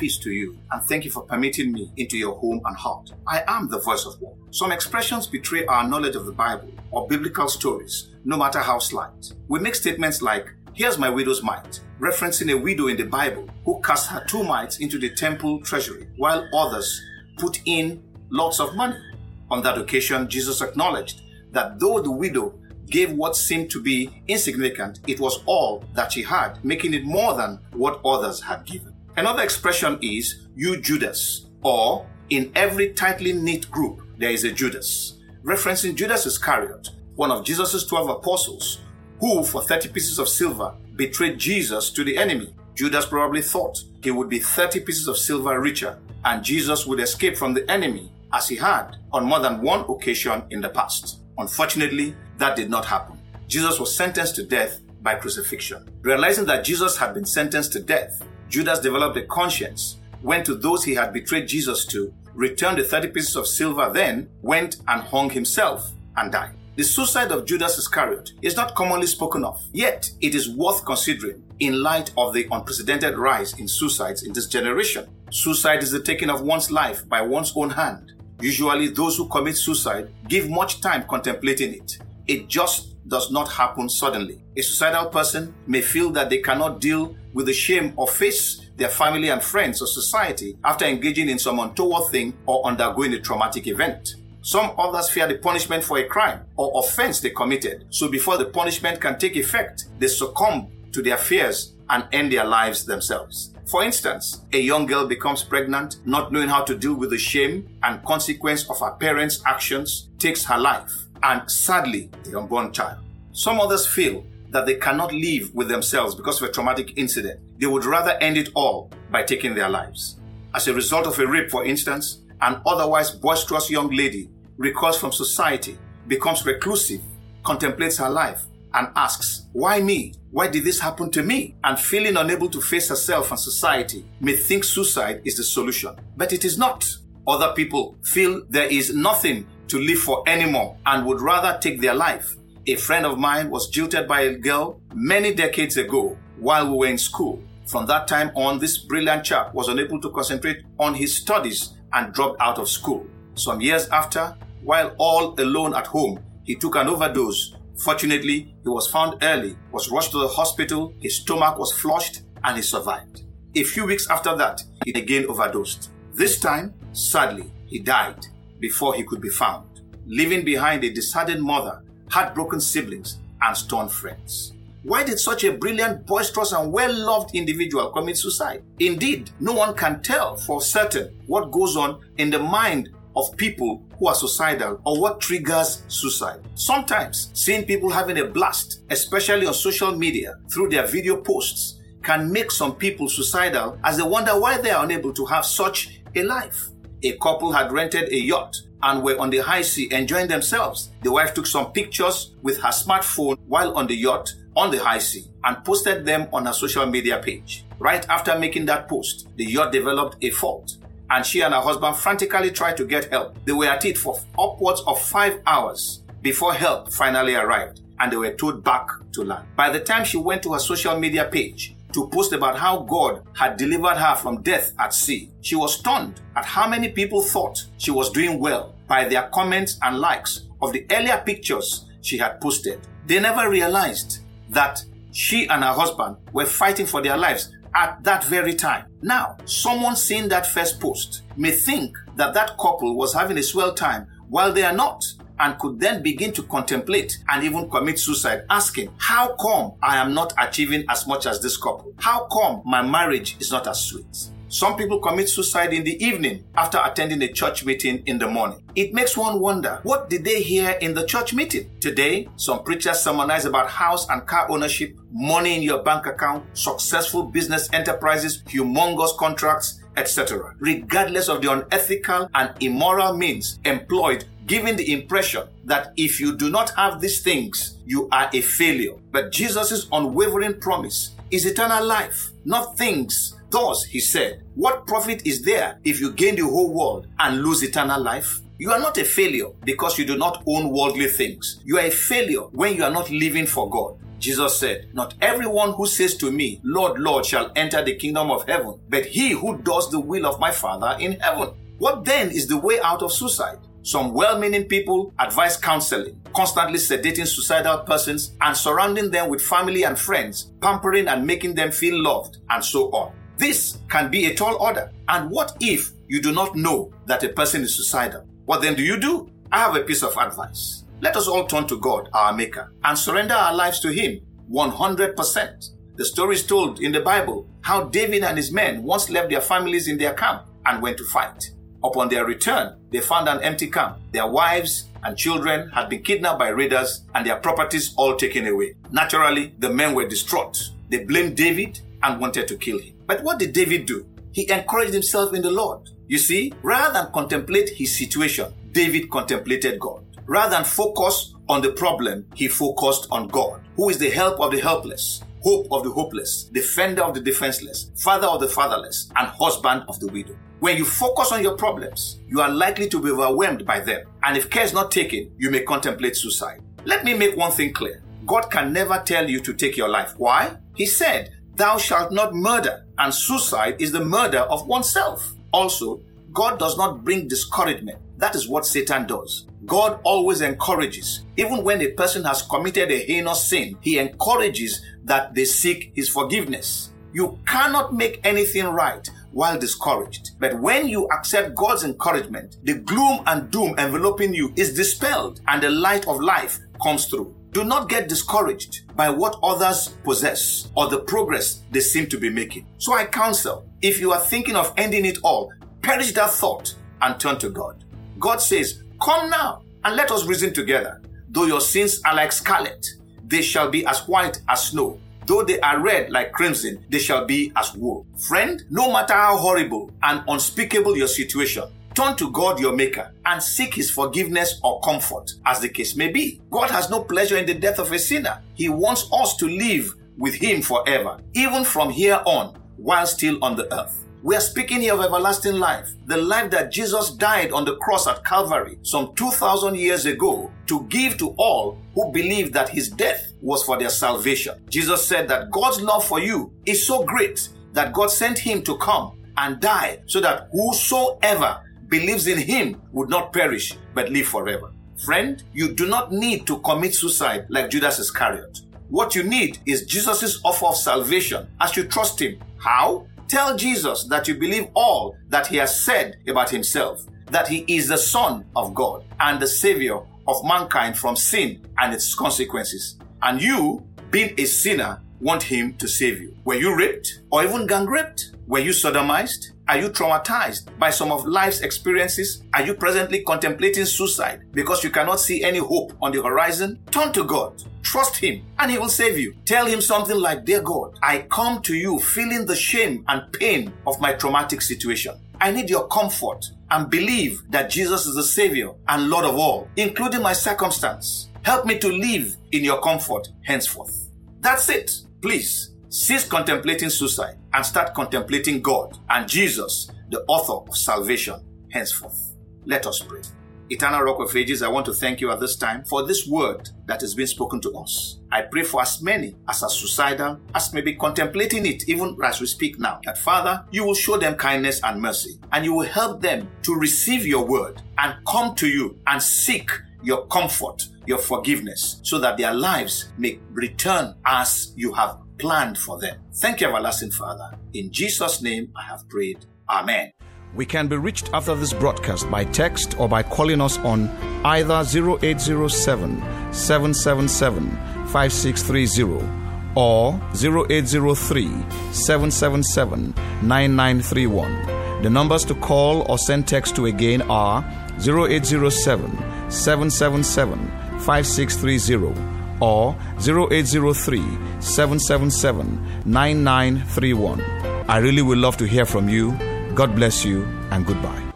peace to you, and thank you for permitting me into your home and heart. I am the voice of One. Some expressions betray our knowledge of the Bible or biblical stories, no matter how slight. We make statements like, Here's my widow's mite, referencing a widow in the Bible who cast her two mites into the temple treasury, while others put in lots of money. On that occasion, Jesus acknowledged that though the widow gave what seemed to be insignificant, it was all that she had, making it more than what others had given. Another expression is, you Judas, or in every tightly knit group, there is a Judas, referencing Judas Iscariot, one of Jesus' 12 apostles, who, for 30 pieces of silver, betrayed Jesus to the enemy. Judas probably thought he would be 30 pieces of silver richer and Jesus would escape from the enemy as he had on more than one occasion in the past. Unfortunately, that did not happen. Jesus was sentenced to death by crucifixion. Realizing that Jesus had been sentenced to death, Judas developed a conscience, went to those he had betrayed Jesus to, returned the 30 pieces of silver, then went and hung himself and died. The suicide of Judas Iscariot is not commonly spoken of, yet it is worth considering in light of the unprecedented rise in suicides in this generation. Suicide is the taking of one's life by one's own hand. Usually, those who commit suicide give much time contemplating it. It just does not happen suddenly. A suicidal person may feel that they cannot deal with the shame or face their family and friends or society after engaging in some untoward thing or undergoing a traumatic event. Some others fear the punishment for a crime or offense they committed. So before the punishment can take effect, they succumb to their fears and end their lives themselves. For instance, a young girl becomes pregnant, not knowing how to deal with the shame and consequence of her parents' actions, takes her life, and sadly, the unborn child. Some others feel that they cannot live with themselves because of a traumatic incident. They would rather end it all by taking their lives. As a result of a rape, for instance, an otherwise boisterous young lady recoils from society, becomes reclusive, contemplates her life, and asks, Why me? Why did this happen to me? And feeling unable to face herself and society, may think suicide is the solution. But it is not. Other people feel there is nothing to live for anymore and would rather take their life. A friend of mine was jilted by a girl many decades ago while we were in school. From that time on, this brilliant chap was unable to concentrate on his studies and dropped out of school. Some years after, while all alone at home, he took an overdose. Fortunately, he was found early, was rushed to the hospital, his stomach was flushed, and he survived. A few weeks after that, he again overdosed. This time, sadly, he died before he could be found, leaving behind a disheartened mother, heartbroken siblings, and torn friends. Why did such a brilliant, boisterous, and well loved individual commit suicide? Indeed, no one can tell for certain what goes on in the mind of people who are suicidal or what triggers suicide. Sometimes seeing people having a blast, especially on social media through their video posts, can make some people suicidal as they wonder why they are unable to have such a life. A couple had rented a yacht and were on the high sea enjoying themselves. The wife took some pictures with her smartphone while on the yacht on the high sea and posted them on her social media page. Right after making that post, the yacht developed a fault and she and her husband frantically tried to get help. They were at it for upwards of five hours before help finally arrived and they were towed back to land. By the time she went to her social media page to post about how God had delivered her from death at sea, she was stunned at how many people thought she was doing well by their comments and likes of the earlier pictures she had posted. They never realized that she and her husband were fighting for their lives at that very time. Now, someone seeing that first post may think that that couple was having a swell time while they are not and could then begin to contemplate and even commit suicide, asking, How come I am not achieving as much as this couple? How come my marriage is not as sweet? Some people commit suicide in the evening after attending a church meeting in the morning. It makes one wonder, what did they hear in the church meeting? Today, some preachers sermonize about house and car ownership, money in your bank account, successful business enterprises, humongous contracts, etc. Regardless of the unethical and immoral means employed giving the impression that if you do not have these things, you are a failure. But Jesus' unwavering promise is eternal life, not things Thus, he said, What profit is there if you gain the whole world and lose eternal life? You are not a failure because you do not own worldly things. You are a failure when you are not living for God. Jesus said, Not everyone who says to me, Lord, Lord, shall enter the kingdom of heaven, but he who does the will of my Father in heaven. What then is the way out of suicide? Some well meaning people advise counseling, constantly sedating suicidal persons and surrounding them with family and friends, pampering and making them feel loved, and so on. This can be a tall order. And what if you do not know that a person is suicidal? What then do you do? I have a piece of advice. Let us all turn to God, our Maker, and surrender our lives to Him 100%. The story is told in the Bible how David and his men once left their families in their camp and went to fight. Upon their return, they found an empty camp. Their wives and children had been kidnapped by raiders and their properties all taken away. Naturally, the men were distraught. They blamed David and wanted to kill him. But what did David do? He encouraged himself in the Lord. You see, rather than contemplate his situation, David contemplated God. Rather than focus on the problem, he focused on God, who is the help of the helpless, hope of the hopeless, defender of the defenseless, father of the fatherless, and husband of the widow. When you focus on your problems, you are likely to be overwhelmed by them. And if care is not taken, you may contemplate suicide. Let me make one thing clear God can never tell you to take your life. Why? He said, Thou shalt not murder, and suicide is the murder of oneself. Also, God does not bring discouragement. That is what Satan does. God always encourages. Even when a person has committed a heinous sin, he encourages that they seek his forgiveness. You cannot make anything right while discouraged. But when you accept God's encouragement, the gloom and doom enveloping you is dispelled and the light of life comes through. Do not get discouraged by what others possess or the progress they seem to be making. So I counsel, if you are thinking of ending it all, perish that thought and turn to God. God says, Come now and let us reason together. Though your sins are like scarlet, they shall be as white as snow. Though they are red like crimson, they shall be as wool. Friend, no matter how horrible and unspeakable your situation, turn to God your Maker and seek His forgiveness or comfort, as the case may be. God has no pleasure in the death of a sinner. He wants us to live with Him forever, even from here on, while still on the earth. We are speaking here of everlasting life, the life that Jesus died on the cross at Calvary some 2,000 years ago to give to all who believe that his death was for their salvation. Jesus said that God's love for you is so great that God sent him to come and die so that whosoever believes in him would not perish but live forever. Friend, you do not need to commit suicide like Judas Iscariot. What you need is Jesus' offer of salvation as you trust him. How? Tell Jesus that you believe all that he has said about himself, that he is the Son of God and the Savior of mankind from sin and its consequences. And you, being a sinner, want him to save you. Were you raped or even gang raped? Were you sodomized? Are you traumatized by some of life's experiences? Are you presently contemplating suicide because you cannot see any hope on the horizon? Turn to God. Trust Him and He will save you. Tell Him something like, Dear God, I come to you feeling the shame and pain of my traumatic situation. I need your comfort and believe that Jesus is the Savior and Lord of all, including my circumstance. Help me to live in your comfort henceforth. That's it. Please Cease contemplating suicide and start contemplating God and Jesus, the author of salvation, henceforth. Let us pray. Eternal Rock of Ages, I want to thank you at this time for this word that has been spoken to us. I pray for as many as are suicidal, as may be contemplating it even as we speak now, that Father, you will show them kindness and mercy, and you will help them to receive your word and come to you and seek your comfort, your forgiveness, so that their lives may return as you have planned for them. Thank you, everlasting Father. In Jesus' name I have prayed. Amen. We can be reached after this broadcast by text or by calling us on either 0807 777 5630 or 0803 777 9931. The numbers to call or send text to again are 0807 777 5630 or 0803 777 9931. I really would love to hear from you. God bless you and goodbye.